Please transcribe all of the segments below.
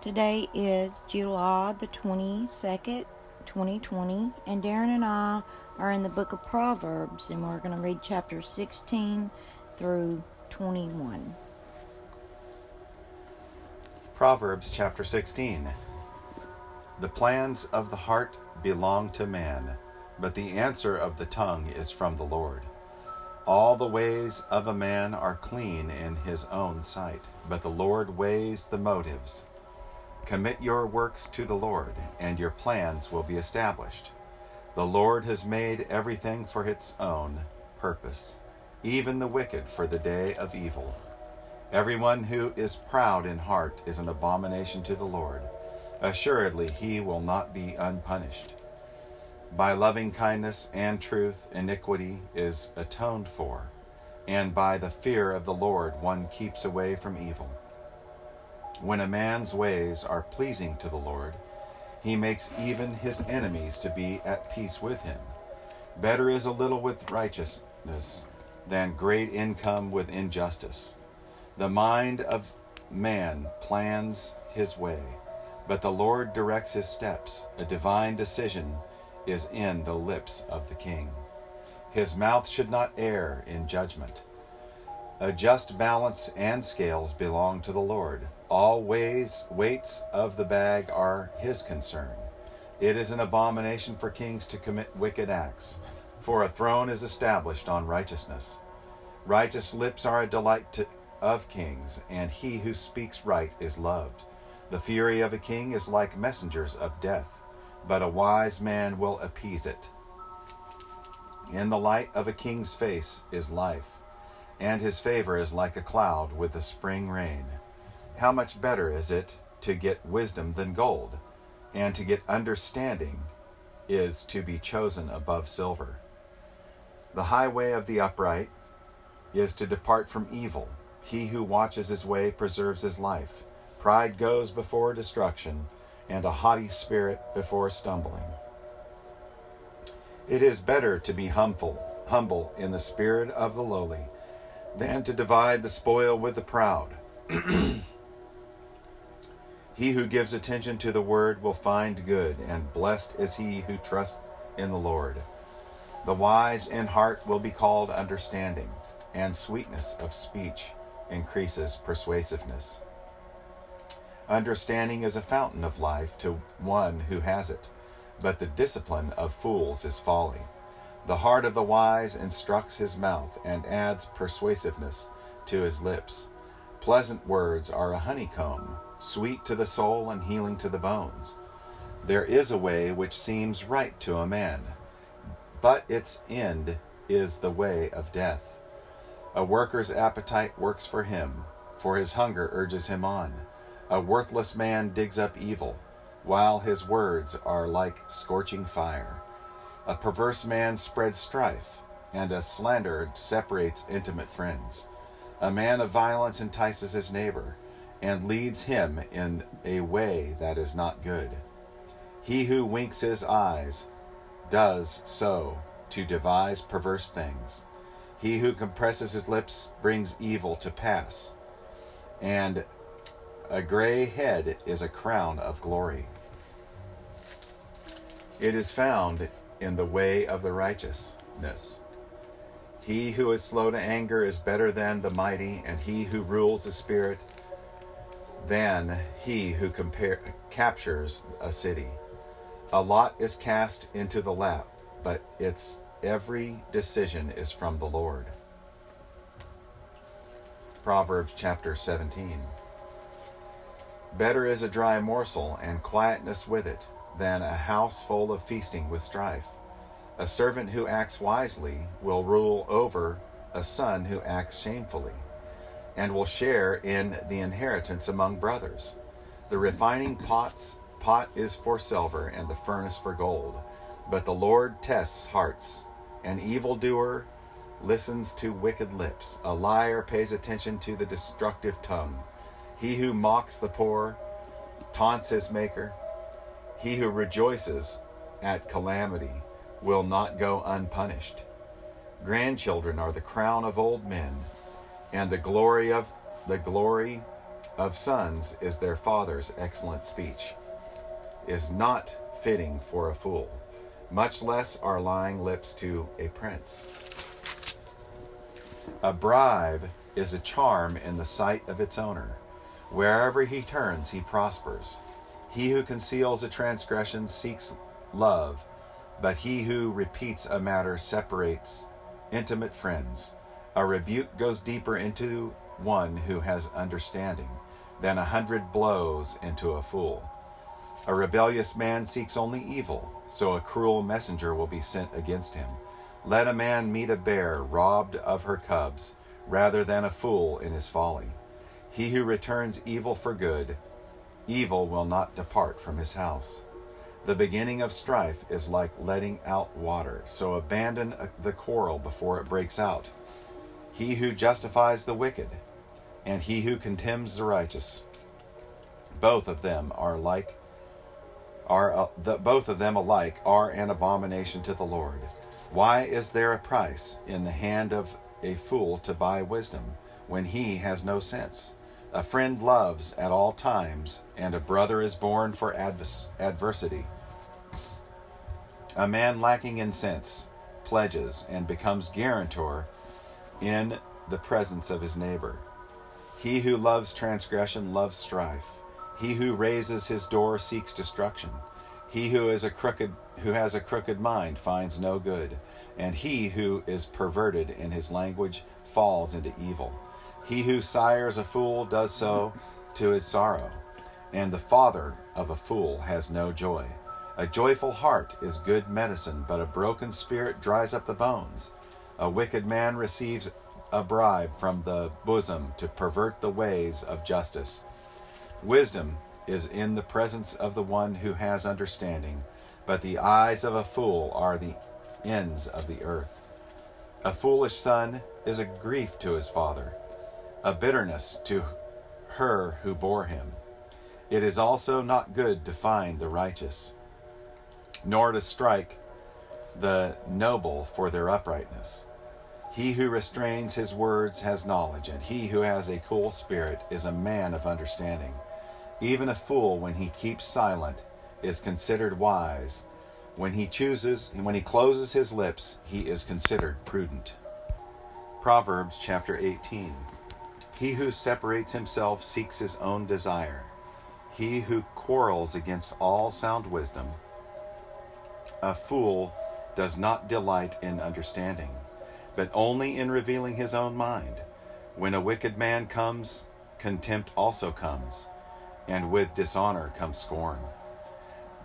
Today is July the 22nd, 2020, and Darren and I are in the book of Proverbs, and we're going to read chapter 16 through 21. Proverbs chapter 16 The plans of the heart belong to man, but the answer of the tongue is from the Lord. All the ways of a man are clean in his own sight, but the Lord weighs the motives. Commit your works to the Lord, and your plans will be established. The Lord has made everything for its own purpose, even the wicked for the day of evil. Everyone who is proud in heart is an abomination to the Lord. Assuredly, he will not be unpunished. By loving kindness and truth, iniquity is atoned for, and by the fear of the Lord one keeps away from evil. When a man's ways are pleasing to the Lord, he makes even his enemies to be at peace with him. Better is a little with righteousness than great income with injustice. The mind of man plans his way, but the Lord directs his steps. A divine decision is in the lips of the king. His mouth should not err in judgment. A just balance and scales belong to the Lord. All ways, weights of the bag are his concern. It is an abomination for kings to commit wicked acts, for a throne is established on righteousness. Righteous lips are a delight to, of kings, and he who speaks right is loved. The fury of a king is like messengers of death but a wise man will appease it. In the light of a king's face is life, and his favor is like a cloud with the spring rain. How much better is it to get wisdom than gold, and to get understanding is to be chosen above silver. The highway of the upright is to depart from evil. He who watches his way preserves his life. Pride goes before destruction and a haughty spirit before stumbling. It is better to be humble, humble in the spirit of the lowly, than to divide the spoil with the proud. he who gives attention to the word will find good, and blessed is he who trusts in the Lord. The wise in heart will be called understanding, and sweetness of speech increases persuasiveness. Understanding is a fountain of life to one who has it, but the discipline of fools is folly. The heart of the wise instructs his mouth and adds persuasiveness to his lips. Pleasant words are a honeycomb, sweet to the soul and healing to the bones. There is a way which seems right to a man, but its end is the way of death. A worker's appetite works for him, for his hunger urges him on. A worthless man digs up evil, while his words are like scorching fire. A perverse man spreads strife, and a slanderer separates intimate friends. A man of violence entices his neighbor, and leads him in a way that is not good. He who winks his eyes does so to devise perverse things. He who compresses his lips brings evil to pass, and a gray head is a crown of glory. It is found in the way of the righteousness. He who is slow to anger is better than the mighty, and he who rules the spirit than he who compare, captures a city. A lot is cast into the lap, but its every decision is from the Lord. Proverbs chapter 17. Better is a dry morsel and quietness with it than a house full of feasting with strife. A servant who acts wisely will rule over a son who acts shamefully, and will share in the inheritance among brothers. The refining pots pot is for silver, and the furnace for gold. But the Lord tests hearts. An evildoer listens to wicked lips. A liar pays attention to the destructive tongue. He who mocks the poor taunts his maker. He who rejoices at calamity will not go unpunished. Grandchildren are the crown of old men, and the glory of the glory of sons is their father's excellent speech, is not fitting for a fool, much less are lying lips to a prince. A bribe is a charm in the sight of its owner. Wherever he turns, he prospers. He who conceals a transgression seeks love, but he who repeats a matter separates intimate friends. A rebuke goes deeper into one who has understanding than a hundred blows into a fool. A rebellious man seeks only evil, so a cruel messenger will be sent against him. Let a man meet a bear robbed of her cubs, rather than a fool in his folly. He who returns evil for good, evil will not depart from his house. The beginning of strife is like letting out water, so abandon uh, the quarrel before it breaks out. He who justifies the wicked, and he who contemns the righteous, both of them are like are uh, the, both of them alike are an abomination to the Lord. Why is there a price in the hand of a fool to buy wisdom when he has no sense? A friend loves at all times, and a brother is born for advers- adversity. A man lacking in sense pledges and becomes guarantor in the presence of his neighbor. He who loves transgression loves strife. He who raises his door seeks destruction. He who is a crooked who has a crooked mind finds no good, and he who is perverted in his language falls into evil. He who sires a fool does so to his sorrow, and the father of a fool has no joy. A joyful heart is good medicine, but a broken spirit dries up the bones. A wicked man receives a bribe from the bosom to pervert the ways of justice. Wisdom is in the presence of the one who has understanding, but the eyes of a fool are the ends of the earth. A foolish son is a grief to his father, a bitterness to her who bore him. It is also not good to find the righteous, nor to strike the noble for their uprightness. He who restrains his words has knowledge, and he who has a cool spirit is a man of understanding. Even a fool, when he keeps silent, is considered wise. When he chooses, when he closes his lips, he is considered prudent. Proverbs chapter 18. He who separates himself seeks his own desire. He who quarrels against all sound wisdom. A fool does not delight in understanding, but only in revealing his own mind. When a wicked man comes, contempt also comes and with dishonor comes scorn.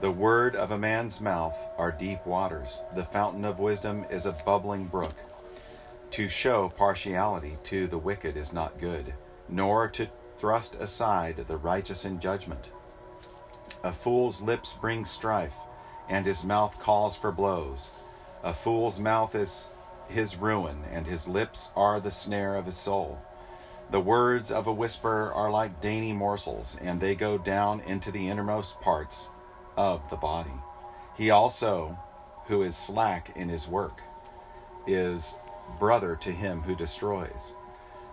The word of a man's mouth are deep waters. The fountain of wisdom is a bubbling brook. To show partiality to the wicked is not good, nor to thrust aside the righteous in judgment. A fool's lips bring strife, and his mouth calls for blows. A fool's mouth is his ruin, and his lips are the snare of his soul. The words of a whisper are like dainty morsels, and they go down into the innermost parts of the body. He also, who is slack in his work, is brother to him who destroys.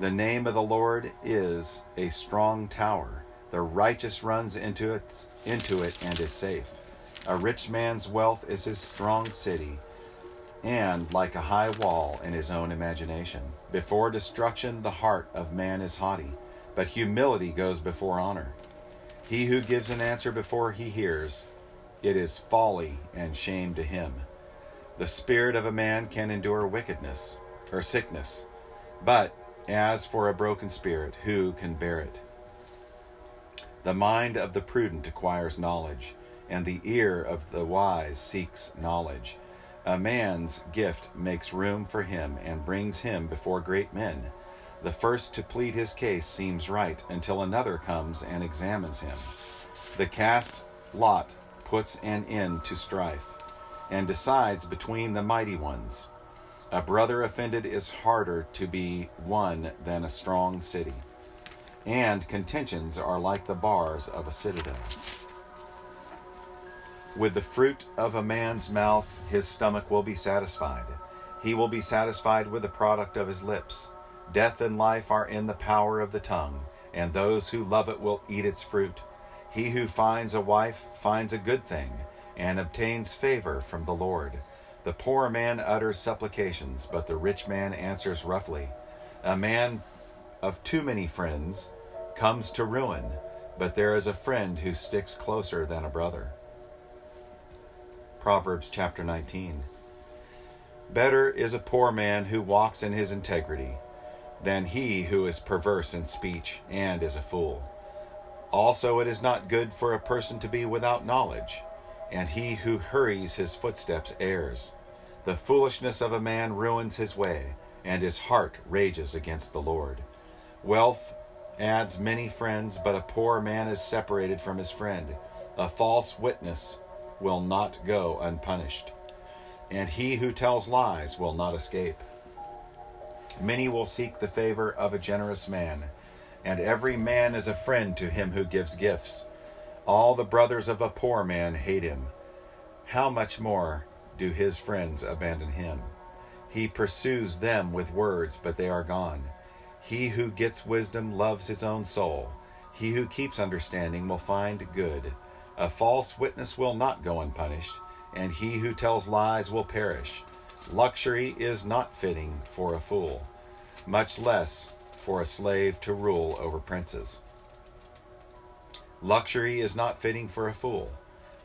The name of the Lord is a strong tower. The righteous runs into it, into it and is safe. A rich man's wealth is his strong city and like a high wall in his own imagination. Before destruction, the heart of man is haughty, but humility goes before honor. He who gives an answer before he hears, it is folly and shame to him. The spirit of a man can endure wickedness or sickness, but as for a broken spirit, who can bear it? The mind of the prudent acquires knowledge, and the ear of the wise seeks knowledge. A man's gift makes room for him and brings him before great men. The first to plead his case seems right until another comes and examines him. The cast lot puts an end to strife and decides between the mighty ones. A brother offended is harder to be won than a strong city, and contentions are like the bars of a citadel. With the fruit of a man's mouth, his stomach will be satisfied. He will be satisfied with the product of his lips. Death and life are in the power of the tongue, and those who love it will eat its fruit. He who finds a wife finds a good thing, and obtains favor from the Lord. The poor man utters supplications, but the rich man answers roughly. A man of too many friends comes to ruin, but there is a friend who sticks closer than a brother. Proverbs chapter 19. Better is a poor man who walks in his integrity than he who is perverse in speech and is a fool. Also, it is not good for a person to be without knowledge, and he who hurries his footsteps errs. The foolishness of a man ruins his way, and his heart rages against the Lord. Wealth adds many friends, but a poor man is separated from his friend. A false witness will not go unpunished, and he who tells lies will not escape. Many will seek the favor of a generous man, and every man is a friend to him who gives gifts. All the brothers of a poor man hate him. How much more do his friends abandon him? He pursues them with words, but they are gone. He who gets wisdom loves his own soul. He who keeps understanding will find good. A false witness will not go unpunished, and he who tells lies will perish. Luxury is not fitting for a fool, much less for a slave to rule over princes. Luxury is not fitting for a fool,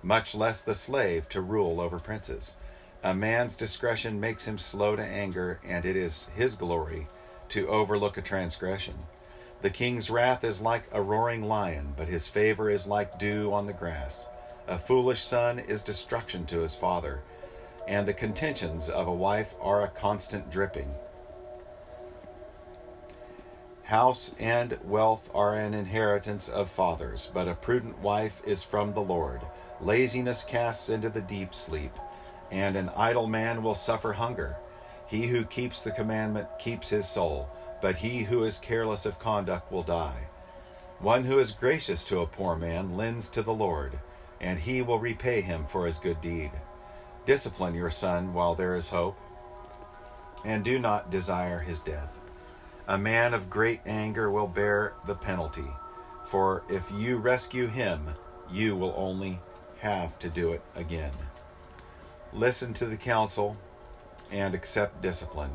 much less the slave to rule over princes. A man's discretion makes him slow to anger, and it is his glory to overlook a transgression. The king's wrath is like a roaring lion, but his favor is like dew on the grass. A foolish son is destruction to his father, and the contentions of a wife are a constant dripping. House and wealth are an inheritance of fathers, but a prudent wife is from the Lord. Laziness casts into the deep sleep, and an idle man will suffer hunger. He who keeps the commandment keeps his soul, but he who is careless of conduct will die. One who is gracious to a poor man lends to the Lord, and he will repay him for his good deed. Discipline your son while there is hope, and do not desire his death. A man of great anger will bear the penalty, for if you rescue him, you will only have to do it again. Listen to the counsel and accept discipline,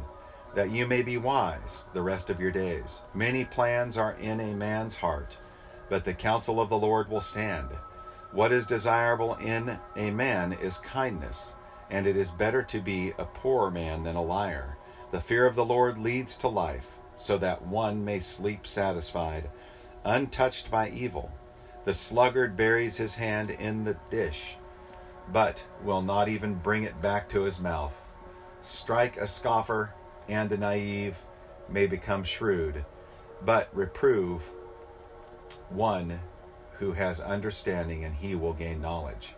that you may be wise the rest of your days. Many plans are in a man's heart, but the counsel of the Lord will stand. What is desirable in a man is kindness, and it is better to be a poor man than a liar. The fear of the Lord leads to life, so that one may sleep satisfied, untouched by evil. The sluggard buries his hand in the dish, but will not even bring it back to his mouth. Strike a scoffer, and the naive may become shrewd, but reprove one who has understanding, and he will gain knowledge.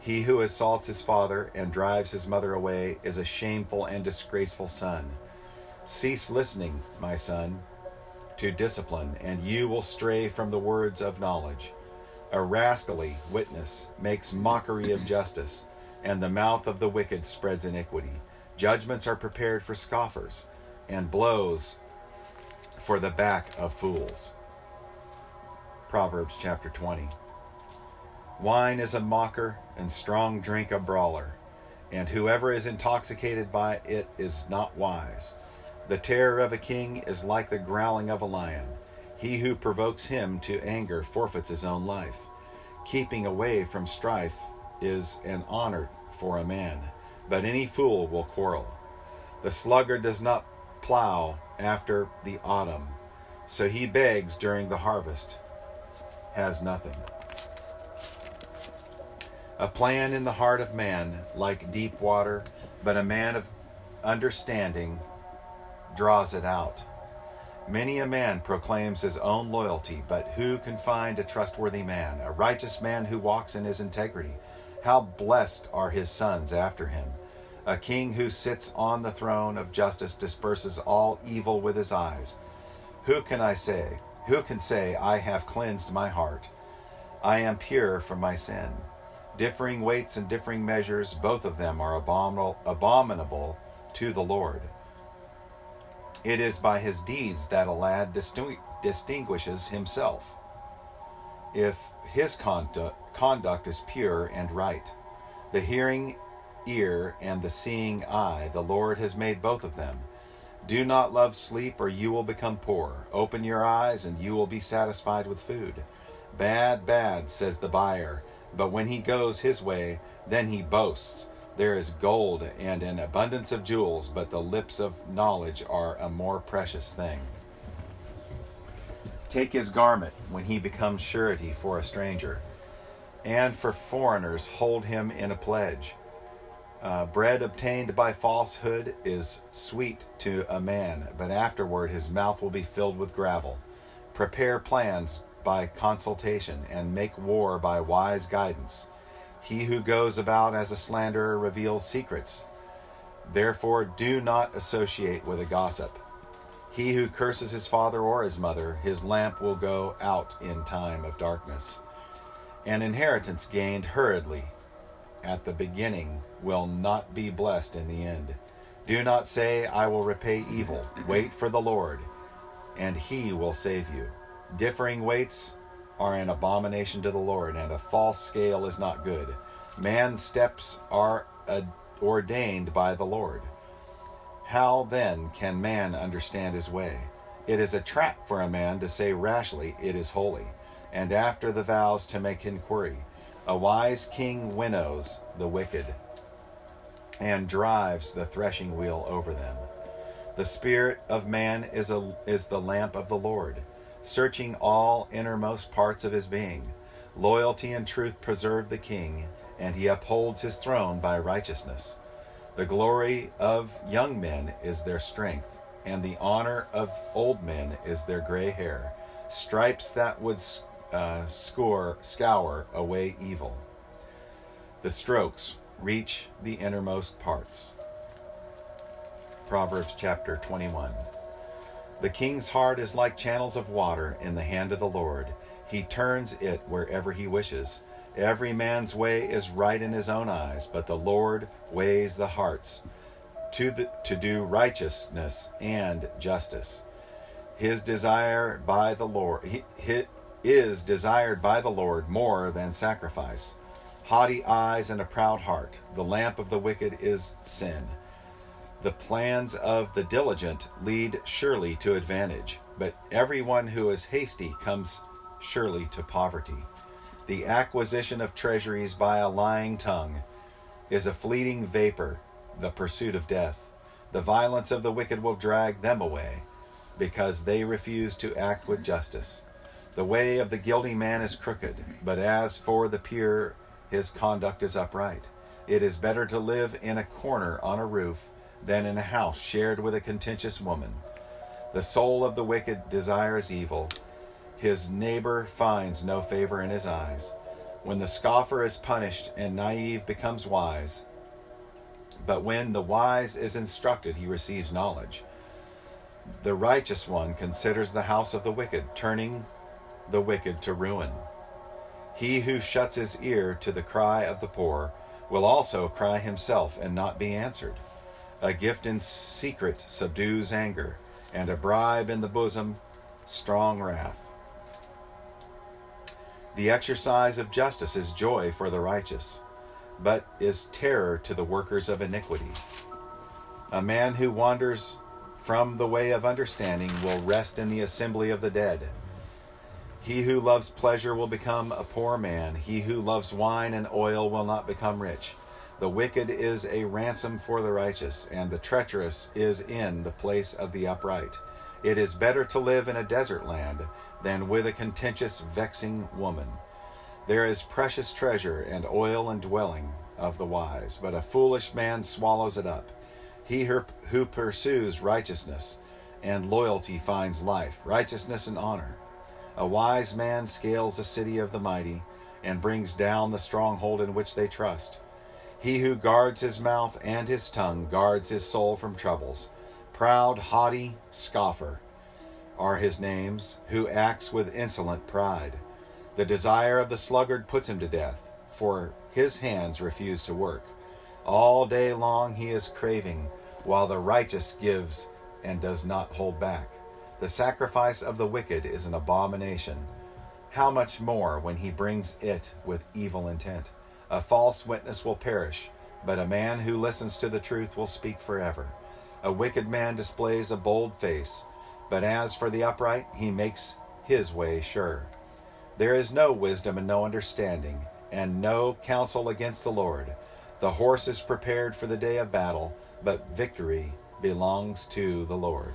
He who assaults his father and drives his mother away is a shameful and disgraceful son. Cease listening, my son, to discipline, and you will stray from the words of knowledge. A rascally witness makes mockery of justice, and the mouth of the wicked spreads iniquity. Judgments are prepared for scoffers, and blows for the back of fools. Proverbs chapter 20. Wine is a mocker, and strong drink a brawler, and whoever is intoxicated by it is not wise. The terror of a king is like the growling of a lion. He who provokes him to anger forfeits his own life. Keeping away from strife is an honor for a man but any fool will quarrel. The sluggard does not plow after the autumn, so he begs during the harvest, has nothing. A plan in the heart of man, like deep water, but a man of understanding draws it out. Many a man proclaims his own loyalty, but who can find a trustworthy man, a righteous man who walks in his integrity? How blessed are his sons after him. A king who sits on the throne of justice disperses all evil with his eyes. Who can I say? Who can say, I have cleansed my heart? I am pure from my sin. Differing weights and differing measures, both of them are abominable, to the Lord. It is by his deeds that a lad distinguishes himself, if his conduct, conduct is pure and right. The hearing ear and the seeing eye, the Lord has made both of them. Do not love sleep, or you will become poor. Open your eyes, and you will be satisfied with food. Bad, bad, says the buyer, but when he goes his way, then he boasts. There is gold and an abundance of jewels, but the lips of knowledge are a more precious thing. Take his garment when he becomes surety for a stranger, and for foreigners hold him in a pledge. Uh, bread obtained by falsehood is sweet to a man, but afterward his mouth will be filled with gravel. Prepare plans by consultation, and make war by wise guidance. He who goes about as a slanderer reveals secrets. Therefore, do not associate with a gossip. He who curses his father or his mother, his lamp will go out in time of darkness. An inheritance gained hurriedly at the beginning will not be blessed in the end. Do not say, I will repay evil. Wait for the Lord, and he will save you. Differing weights are an abomination to the Lord, and a false scale is not good. Man's steps are uh, ordained by the Lord. How then can man understand his way? It is a trap for a man to say rashly, It is holy, and after the vows to make inquiry. A wise king winnows the wicked and drives the threshing wheel over them. The spirit of man is, a, is the lamp of the Lord searching all innermost parts of his being. Loyalty and truth preserve the king, and he upholds his throne by righteousness. The glory of young men is their strength, and the honor of old men is their gray hair, stripes that would uh, score, scour away evil. The strokes reach the innermost parts. Proverbs chapter 21. The king's heart is like channels of water in the hand of the Lord. He turns it wherever he wishes. Every man's way is right in his own eyes, but the Lord weighs the hearts to, the, to do righteousness and justice. His desire by the Lord he, he is desired by the Lord more than sacrifice. Haughty eyes and a proud heart. The lamp of the wicked is sin. The plans of the diligent lead surely to advantage, but everyone who is hasty comes surely to poverty. The acquisition of treasuries by a lying tongue is a fleeting vapor, the pursuit of death. The violence of the wicked will drag them away, because they refuse to act with justice. The way of the guilty man is crooked, but as for the pure, his conduct is upright. It is better to live in a corner on a roof than in a house shared with a contentious woman. The soul of the wicked desires evil. His neighbor finds no favor in his eyes. When the scoffer is punished and naive becomes wise, but when the wise is instructed, he receives knowledge. The righteous one considers the house of the wicked, turning the wicked to ruin. He who shuts his ear to the cry of the poor will also cry himself and not be answered. A gift in secret subdues anger, and a bribe in the bosom, strong wrath. The exercise of justice is joy for the righteous, but is terror to the workers of iniquity. A man who wanders from the way of understanding will rest in the assembly of the dead. He who loves pleasure will become a poor man. He who loves wine and oil will not become rich. The wicked is a ransom for the righteous, and the treacherous is in the place of the upright. It is better to live in a desert land than with a contentious, vexing woman. There is precious treasure and oil and dwelling of the wise, but a foolish man swallows it up. He who pursues righteousness and loyalty finds life, righteousness and honor. A wise man scales the city of the mighty and brings down the stronghold in which they trust. He who guards his mouth and his tongue guards his soul from troubles. Proud, haughty, scoffer are his names, who acts with insolent pride. The desire of the sluggard puts him to death, for his hands refuse to work. All day long he is craving, while the righteous gives and does not hold back. The sacrifice of the wicked is an abomination. How much more when he brings it with evil intent? A false witness will perish, but a man who listens to the truth will speak forever. A wicked man displays a bold face, but as for the upright, he makes his way sure. There is no wisdom and no understanding, and no counsel against the Lord. The horse is prepared for the day of battle, but victory belongs to the Lord.